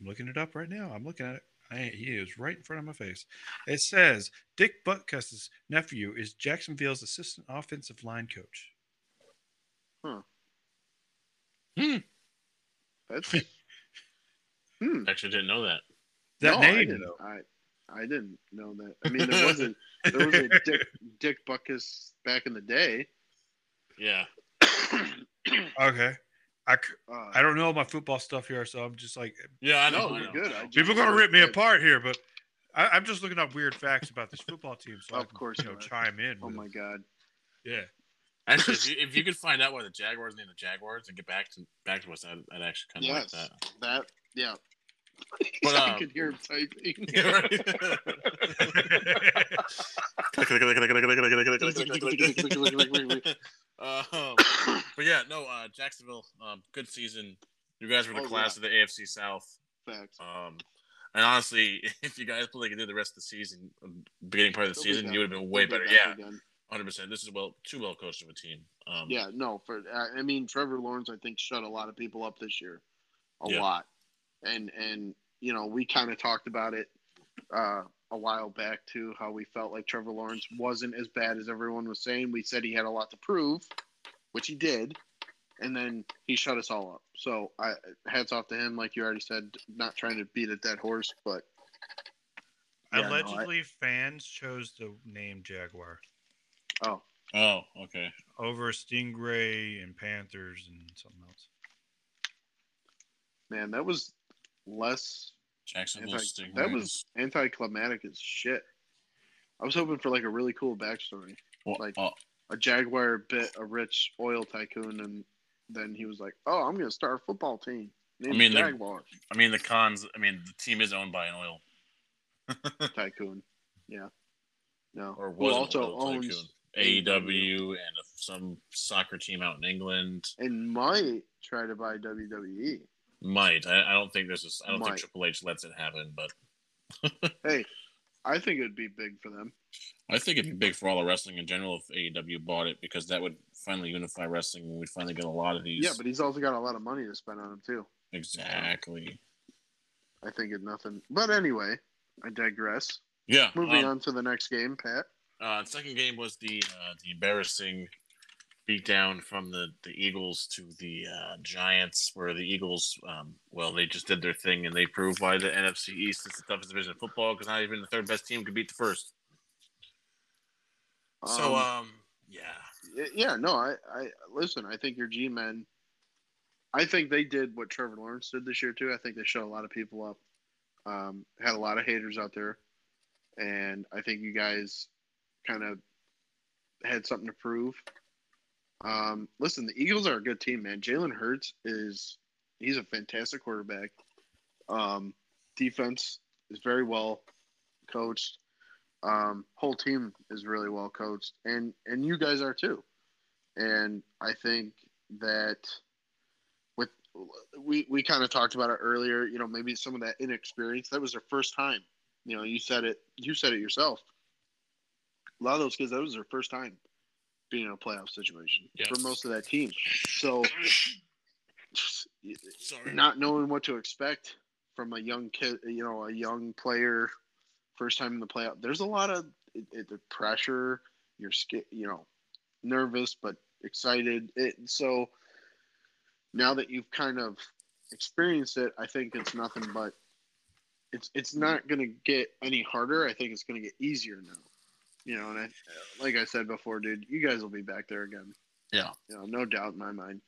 C: I'm looking it up right now. I'm looking at it. I, he is right in front of my face. It says Dick Butkus's nephew is Jacksonville's assistant offensive line coach. Huh. Hmm.
B: That's hmm.
A: Actually, didn't know that.
C: That
B: no, I
C: name,
B: didn't. I I didn't know that. I mean, there wasn't there was a Dick Dick Butkus back in the day.
A: Yeah.
C: Okay. I,
B: Uh,
C: I don't know my football stuff here, so I'm just like,
A: Yeah, I know.
B: no,
A: I know.
B: good. I
C: people are going to rip me
B: I-
C: apart here, but I, I'm just looking up weird facts about this football team, so I
B: Of
C: can,
B: course
C: you know,
B: you
C: chime in.
B: Oh my
C: it.
B: god.
C: Yeah.
A: Actually, if you, if you could find out why the Jaguars named the Jaguars and get back to back to us, I'd, I'd actually kind of
B: Yes,
A: like that.
B: that yeah.
A: But,
B: I
A: um,
B: could hear him typing.
A: Yeah, right. um, but yeah, no, uh, Jacksonville, um, good season. You guys were the
B: Oh,
A: class of the AFC South.
B: Facts.
A: Um, and honestly, if you guys played like you did the rest of the season, um, beginning part of the
B: They'll
A: season,
B: back.
A: you would have been way
B: They'll
A: better.
B: back
A: Yeah,
B: again.
A: hundred percent. This is well too well coached of a team. Um,
B: Yeah, no, for I I mean Trevor Lawrence I think shut a lot of people up this year. A
A: Yeah.
B: lot. And and you know, we kind of talked about it uh a while back too how we felt like Trevor Lawrence wasn't as bad as everyone was saying. We said he had a lot to prove, which he did. And then he shut us all up. So I hats off to him like you already said, not trying to beat a dead horse, but Yeah, no, I-
C: Allegedly, fans chose the name Jaguar
B: oh,
A: Oh, okay.
C: over Stingray and Panthers and something else.
B: man, that was less
A: Jacksonville
B: Anti- that was anticlimactic as shit. I was hoping for like a really cool backstory.
A: Well,
B: like-
A: oh,
B: A jaguar bit a rich oil tycoon, and then he was like, "Oh, I'm gonna start a football team named
A: mean, the-
B: Jaguar
A: I mean the cons. I mean the team is owned by an oil
B: Tycoon." Yeah, no.
A: or was
B: also owns
A: tycoon. AEW and some soccer team out in England
B: and might try to buy. WWE.
A: Might. I, I don't think there's. This, I don't
B: Might.
A: think Triple H lets it happen, but
B: Hey, I think it'd be big for them.
A: I think it'd be big for all the wrestling in general if AEW bought it because that would finally unify wrestling and we'd finally get a lot of these.
B: Yeah, but he's also got a lot of money to spend on him too.
A: exactly.
B: I think it nothing. But anyway, I digress.
A: Yeah.
B: Moving
A: um,
B: on to the next game, Pat.
A: Uh, second game was the uh, the embarrassing beatdown from the, the Eagles to the uh, Giants, where the Eagles, um, well, they just did their thing and they proved why the NFC East is the toughest division in football because not even the third best team could beat the first. so,
B: Um,
A: um, yeah,
B: Yeah, no, I, I listen. I think your G men. I think they did what Trevor Lawrence did this year too. I think they shut a lot of people up. Um, had a lot of haters out there, and I think you guys kind of had something to prove. Um, listen, the Eagles are a good team, man. Jalen Hurts is he's a fantastic quarterback. Um, defense is very well coached. Um, whole team is really well coached, and and you guys are too. And I think that with we we kind of talked about it earlier. You know, maybe some of that inexperience. That was their first time. You know, you said it. You said it yourself. A lot of those kids, that was their first time being in a playoff situation
A: Yes.
B: for most of that team. So,
A: Sorry.
B: not knowing what to expect from a young kid, you know, a young player, first time in the playoff. There's a lot of it, it, the pressure. You're scared, you know, nervous but excited. It, so now that you've kind of experienced it, I think it's nothing but it's it's not going to get any harder. I think it's going to get easier now. You know, and I, like I said before, dude, you guys will be back there again.
A: Yeah.
B: You know, no doubt in my mind.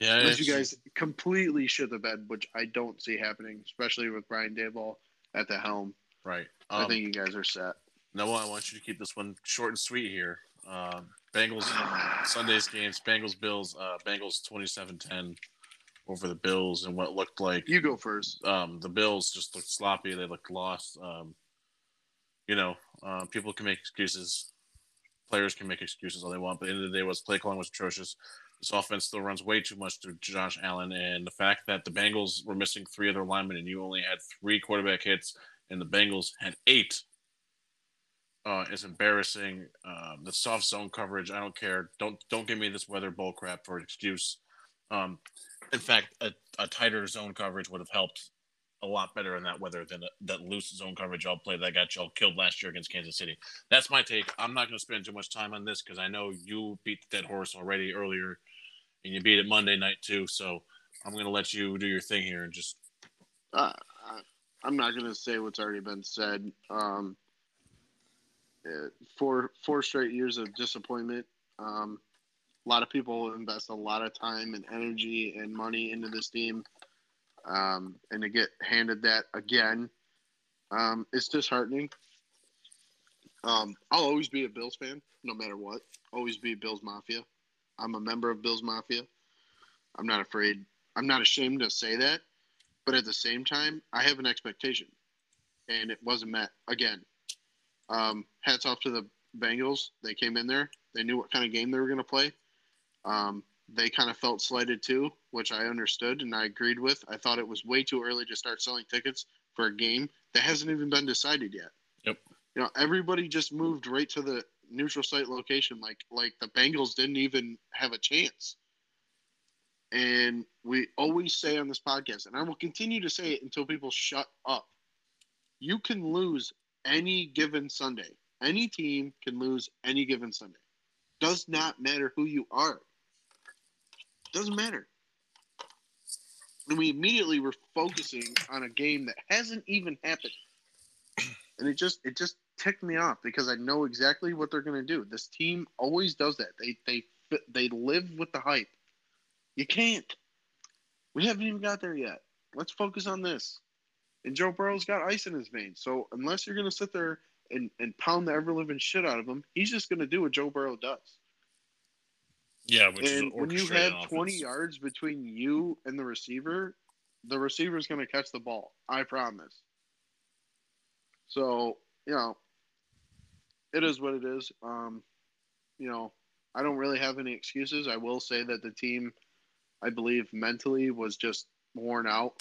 A: Yeah,
B: Unless you guys completely shit the bed, which I don't see happening, especially with Brian Daboll at the helm.
A: right.
B: I
A: Um,
B: think you guys are set.
A: Noah, I want you to keep this one short and sweet here. Um, Bengals Sunday's games, Bengals Bills, uh, Bengals 27-10 over the Bills and what looked like
B: You go first.
A: um, the Bills just looked sloppy. They looked lost. Um, you know, uh, people can make excuses. Players can make excuses all they want, but the end of the day, was play calling was atrocious. This offense still runs way too much through Josh Allen, and the fact that the Bengals were missing three of their linemen and you only had three quarterback hits, and the Bengals had eight, uh, is embarrassing. Um, the soft zone coverage, I don't care. Don't don't give me this weather bull crap for an excuse. Um, in fact, a, a tighter zone coverage would have helped a lot better in that weather than that loose zone coverage y'all played that got y'all killed last year against Kansas City. That's my take. I'm not going to spend too much time on this because I know you beat the dead horse already earlier, and you beat it Monday night too. So I'm going to let you do your thing here and just
B: Uh, I'm not going to say what's already been said. Um, four four straight years of disappointment. Um, a lot of people invest a lot of time and energy and money into this team, um, and to get handed that again, um, it's disheartening. Um, I'll always be a Bills fan, no matter what. Always be Bills Mafia. I'm a member of Bills Mafia. I'm not afraid. I'm not ashamed to say that. But at the same time, I have an expectation, and it wasn't met again. Um, hats off to the Bengals. They came in there. They knew what kind of game they were going to play. Um, they kind of felt slighted too, which I understood and I agreed with. I thought it was way too early to start selling tickets for a game that hasn't even been decided yet.
A: Yep.
B: You know, everybody just moved right to the neutral site location, like like the Bengals didn't even have a chance. And we always say on this podcast, and I will continue to say it until people shut up. You can lose any given Sunday. Any team can lose any given Sunday. Does not matter who you are. Doesn't matter. And we immediately were focusing on a game that hasn't even happened. And it just it just ticked me off because I know exactly what they're going to do. This team always does that. They they they live with the hype. You can't. We haven't even got there yet. Let's focus on this. And Joe Burrow's got ice in his veins. So unless you're going to sit there and, and pound the ever living shit out of him, he's just going to do what Joe Burrow does.
A: Yeah. Which
B: and
A: is
B: when you have 20 yards between you and the receiver, the receiver's going to catch the ball. I promise. So, you know, it is what it is. Um, you know, I don't really have any excuses. I will say that the team, I believe, mentally was just worn out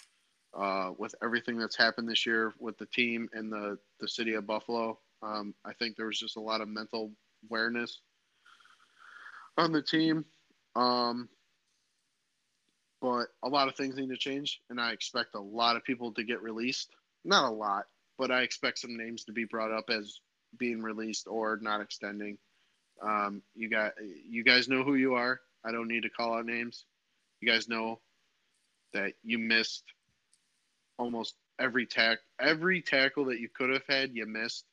B: uh, with everything that's happened this year with the team and the, the city of Buffalo. Um, I think there was just a lot of mental awareness on the team. Um, but a lot of things need to change, and I expect a lot of people to get released. Not a lot, but I expect some names to be brought up as being released or not extending. Um, you got you guys know who you are. I don't need to call out names. You guys know that you missed almost every tack every tackle that you could have had. You missed.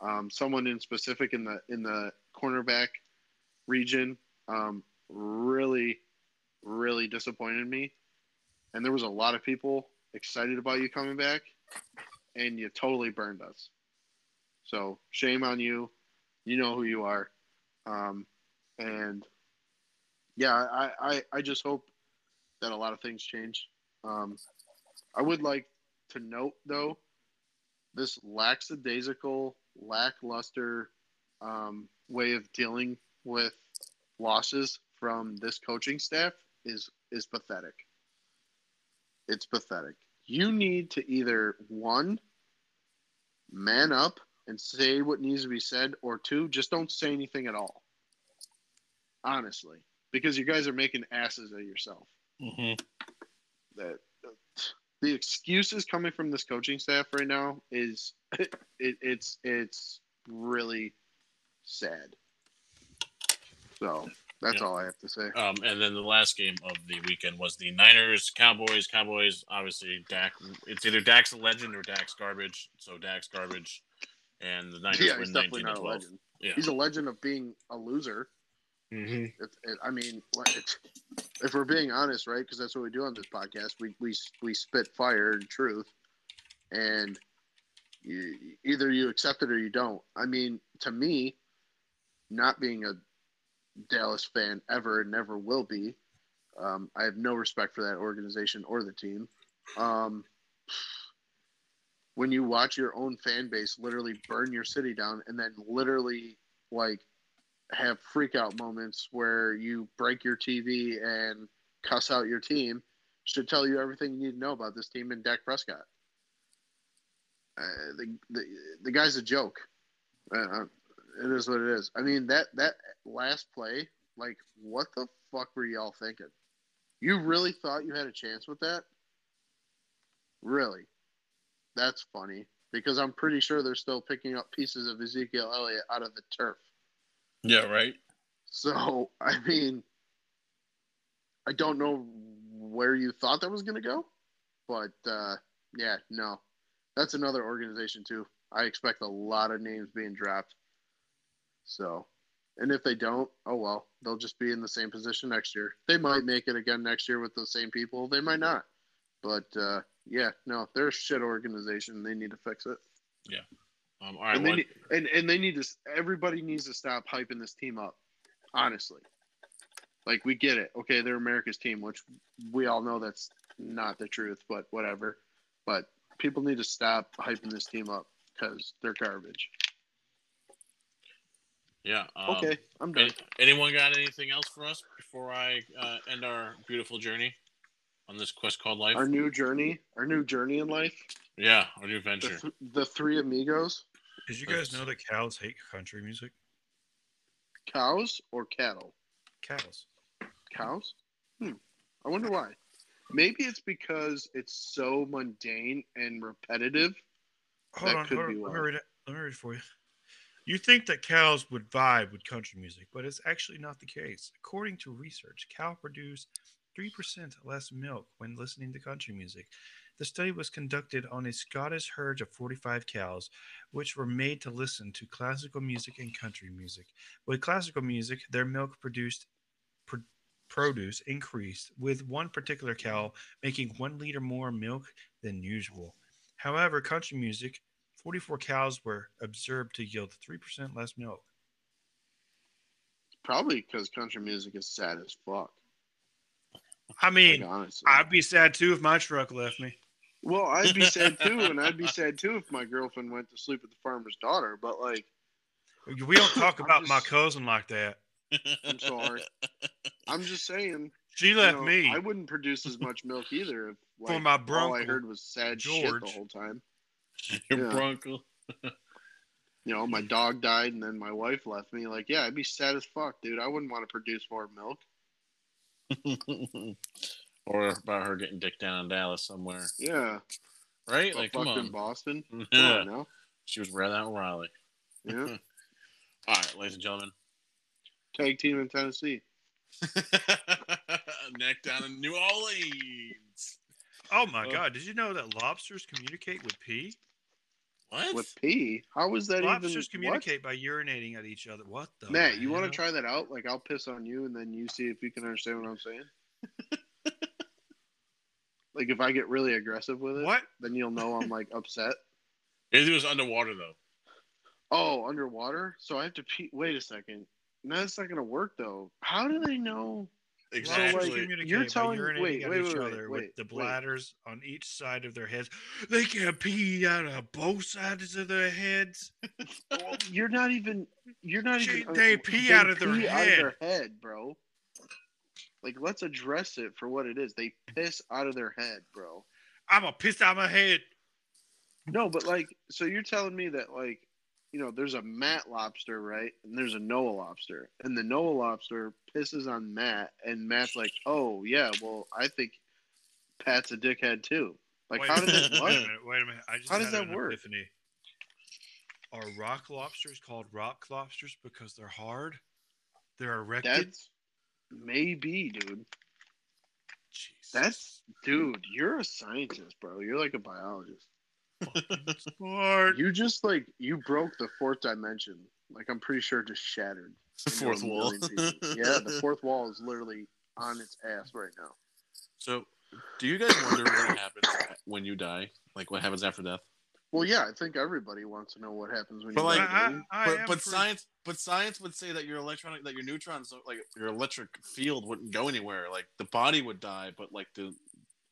B: Um, someone in specific in the in the cornerback region um, really really disappointed me. And there was a lot of people excited about you coming back, and you totally burned us. So shame on you. You know who you are. Um, and yeah, I, I, I just hope that a lot of things change. Um, I would like to note though, this lackadaisical, lackluster um, way of dealing with losses from this coaching staff is is pathetic. It's pathetic. You need to either one man up and say what needs to be said, or two, just don't say anything at all. Honestly, because you guys are making asses of yourself.
A: Mm-hmm.
B: That the excuses coming from this coaching staff right now is it, it's it's really sad. So that's
A: Yeah.
B: all I have to say.
A: Um, and then the last game of the weekend was the Niners Cowboys. Cowboys, obviously, Dak. It's either Dak's a legend or Dak's garbage. So Dak's garbage, and the Niners
B: Yeah,
A: win
B: he's definitely
A: nineteen to
B: not a
A: twelve.
B: legend.
A: Yeah.
B: He's a legend of being a loser.
A: Mm-hmm.
B: It, it, I mean, if we're being honest, right? Because that's what we do on this podcast. We we we spit fire and truth, and you, either you accept it or you don't. I mean, to me, not being a Dallas fan ever and never will be, um, I have no respect for that organization or the team. Um, when you watch your own fan base literally burn your city down and then literally like have freak out moments where you break your TV and cuss out your team should tell you everything you need to know about this team and Dak Prescott. Uh, the, the the guy's a joke. Uh, it is what it is. I mean that that last play, like, what the fuck were y'all thinking? You really thought you had a chance with that? Really? That's funny because I'm pretty sure they're still picking up pieces of Ezekiel Elliott out of the turf.
A: Yeah. Right.
B: So, I mean, I don't know where you thought that was going to go, but uh, yeah, no. That's another organization, too. I expect a lot of names being dropped. So, and if they don't, oh well, they'll just be in the same position next year. They might make it again next year with the same people. They might not. But uh, yeah, no, they're a shit organization. They need to fix it. Yeah.
A: Um. All right.
B: and, they need, and and they need to. Everybody needs to stop hyping this team up. Honestly, like we get it. Okay, they're America's team, which we all know that's not the truth, but whatever. But people need to stop hyping this team up because they're garbage.
A: Yeah. Um,
B: okay, I'm done.
A: any- anyone got anything else for us before I uh, end our beautiful journey on this quest called life?
B: Our new journey, our new journey in life.
A: yeah. Our new
B: The, th- the three amigos,
C: Did you guys know that cows hate country music?
B: cows or cattle.
C: Cows.
B: Cows? Hmm. I wonder why. Maybe it's because it's so mundane and repetitive.
C: Hold
B: That
C: on,
B: could
C: hold
B: be
C: on. Let me read it. Let me read it for you. You think that cows would vibe with country music, but it's actually not the case. According to research, cows produce 3% less milk when listening to country music. The study was conducted on a Scottish herd of 45 cows, which were made to listen to classical music and country music. With classical music, their milk produced pro- produce increased, with one particular cow making one liter more milk than usual. However, country music, 44 cows were observed to yield 3% less milk.
B: Probably because country music is sad as fuck.
C: I mean,
B: Like, honestly.
C: I'd be sad too if my truck left me.
B: well, I'd be sad too, and I'd be sad too if my girlfriend went to sleep with the farmer's daughter. But like,
C: We don't talk about my cousin like that.
B: I'm sorry. I'm just saying.
C: She left
B: know,
C: me
B: I wouldn't produce as much milk either. If, like,
C: for my
B: all I heard was sad shit the whole time.
A: Your
B: Yeah.
A: bronco.
B: You know, my dog died, and then my wife left me. Like, yeah, I'd be sad as fuck, dude. I wouldn't want to produce more milk.
A: or about her getting dick down in Dallas somewhere,
B: Yeah,
A: right?
B: like
A: Like, come
B: fucked in
A: on.
B: Boston. Come
A: Yeah.
B: on now.
A: She was rather out in Raleigh.
B: Yeah,
A: All right, ladies and gentlemen.
B: tag team in Tennessee.
A: Neck down in New Orleans.
C: Oh my
A: Oh.
C: god! Did you know that lobsters communicate with pee?
A: What?
B: With pee? How is that
C: Lobsters
B: even?
C: communicate by urinating at each other. What the?
B: What? Matt, you want to try that out? Like, I'll piss on you, and then you see if you can understand what I'm saying. like, if I get really aggressive with it,
C: What?
B: then you'll know I'm like upset.
A: It was underwater though.
B: Oh, underwater? So I have to pee. Wait a second. that's not gonna work though. How do they know?
A: Exactly.
B: like, you're
C: by
B: telling-
C: urinating
B: wait,
C: at
B: wait,
C: each
B: wait,
C: other
B: wait,
C: with the
B: wait.
C: bladders on each side of their heads. They can pee out of both sides of their heads.
B: You're not even. You're not
C: Shit,
B: even.
C: Uh, they pee out of their
B: pee
C: head.
B: Out of their head, bro. Like, let's address it for what it is. They piss out of their head, bro.
C: I'm a piss out of my head.
B: No, but like, so you're telling me that like, you know, there's a Matt lobster, right? And there's a Noah lobster, and the Noah lobster pisses on Matt, and Matt's like, oh yeah, well, I think Pat's a dickhead too. Like,
C: Wait
B: how does that
C: Wait a
B: work?
C: minute. Wait a minute. I just
B: How does that work?
C: Epiphany. Are rock lobsters called rock lobsters because they're hard? They're erected.
B: That's maybe, dude.
C: Jesus.
B: That's dude. You're a scientist, bro. You're like a biologist.
C: Smart.
B: You just like you broke the fourth dimension. Like I'm pretty sure it just shattered.
A: The fourth wall.
B: yeah, the fourth wall is literally on its ass right now.
A: So, do you guys wonder what happens when you die? Like what happens after death?
B: Well, yeah, I think everybody wants to know what happens when
A: But
B: you
A: like-
B: die.
C: I. I
A: but
C: am
A: but
C: for-
A: science but science would say that your electronic that your neutrons like your electric field wouldn't go anywhere. Like the body would die, but like the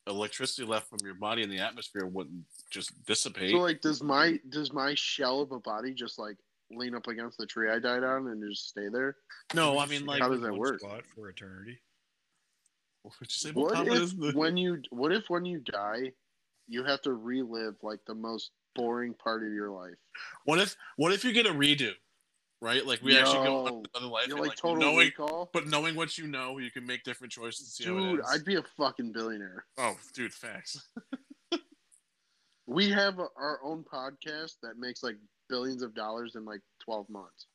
A: electricity left from your body in the atmosphere wouldn't just dissipate.
B: so like, does my does my shell of a body just like lean up against the tree I died on and just stay there?
A: no, I mean like
B: How does that work?
C: Spot for eternity.
A: what would you say?
B: What if
A: the-
B: when you what if when you die, you have to relive like the most boring part of your life?
A: what if what if you get a redo? Right? Like we actually go on
B: No.
A: another life and,
B: like
A: like,
B: total
A: knowing
B: recall.
A: but knowing what you know, you can make different choices to see
B: Dude. I'd be a fucking billionaire.
A: Oh, dude, facts.
B: We have a, our own podcast that makes like billions of dollars in like 12 months.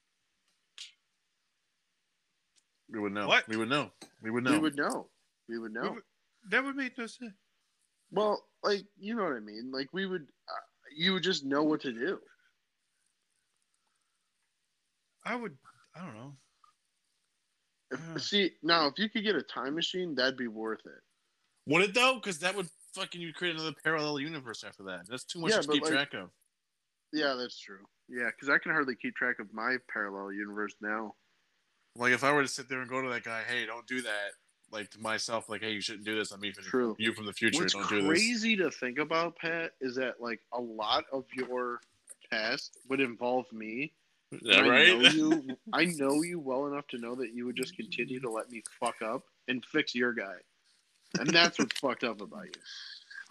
A: We would know.
C: What?
A: We would know. We would know.
B: We would know. We would know.
C: would- That would make no sense.
B: Well, like, you know what I mean? Like, we would, uh, you would just know what to do.
C: I would. I don't know.
B: If,
C: Yeah.
B: See, now, if you could get a time machine, that'd be worth it.
A: Would it though? Because that would fucking you create another parallel universe after that. That's too much
B: Yeah,
A: to keep
B: like-
A: track of.
B: Yeah, that's true. Yeah, because I can hardly keep track of my parallel universe now.
A: Like if I were to sit there and go to that guy, hey, don't do that. Like to myself, like, hey, you shouldn't do this. I'm even
B: True.
A: you from the future.
B: What's
A: don't do this.
B: crazy to think about, Pat, is that like a lot of your past would involve me.
A: Is that
B: I
A: right?
B: know you. I know you well enough to know that you would just continue to let me fuck up and fix your guy, and that's what's fucked up about you.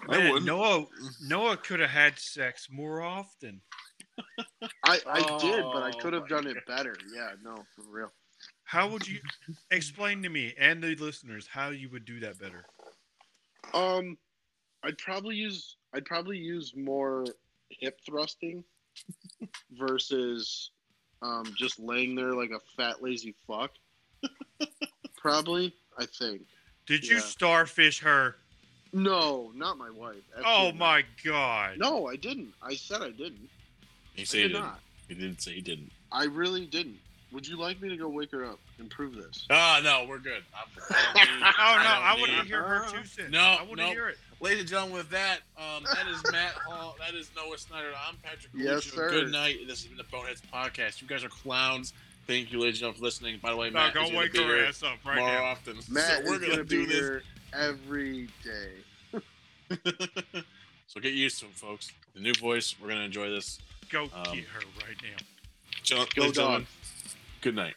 A: I
C: Man,
A: wouldn't.
C: Noah. Noah could have had sex more often.
B: I, I did, but I
A: Oh
B: could have
A: my
B: done it better. Yeah, no, for real.
C: How would you explain to me and the listeners how you would do that better?
B: Um, I'd probably use I'd probably use more hip thrusting versus um just laying there like a fat lazy fuck. probably, I think.
C: Did you starfish her?
B: No, not my wife.
C: Oh
B: Absolutely not.
C: my god!
B: No, I didn't. I said I didn't.
A: He
B: I
A: said he
B: did
A: didn't.
B: not.
A: He didn't say he didn't.
B: I really didn't. Would you like me to go wake her up and prove this?
A: Ah, no, we're good. I'm, I don't need-
C: Oh no!
A: don't
C: I, want to hear her two cents.
A: No,
C: I want to
A: no.
C: hear it.
A: Ladies and gentlemen, with that, um, that is Matt Hall. That is Noah Snyder. I'm Patrick.
B: Yes, sir.
A: Good night. This has been the Boneheads podcast. You guys are clowns. Thank you, ladies and gentlemen, for listening. By the way,
C: No,
A: Matt
C: go
A: is gonna
C: wake
A: be
C: her ass up right
A: more
C: now.
A: often.
B: Matt
A: so we're gonna
B: gonna be
A: do this.
B: every day.
A: so get used to him, folks. The new voice. We're gonna enjoy this.
C: Go
A: Um,
C: get her right now.
A: Gen-
B: Go
A: ladies and gentlemen,
B: dog.
A: Good night.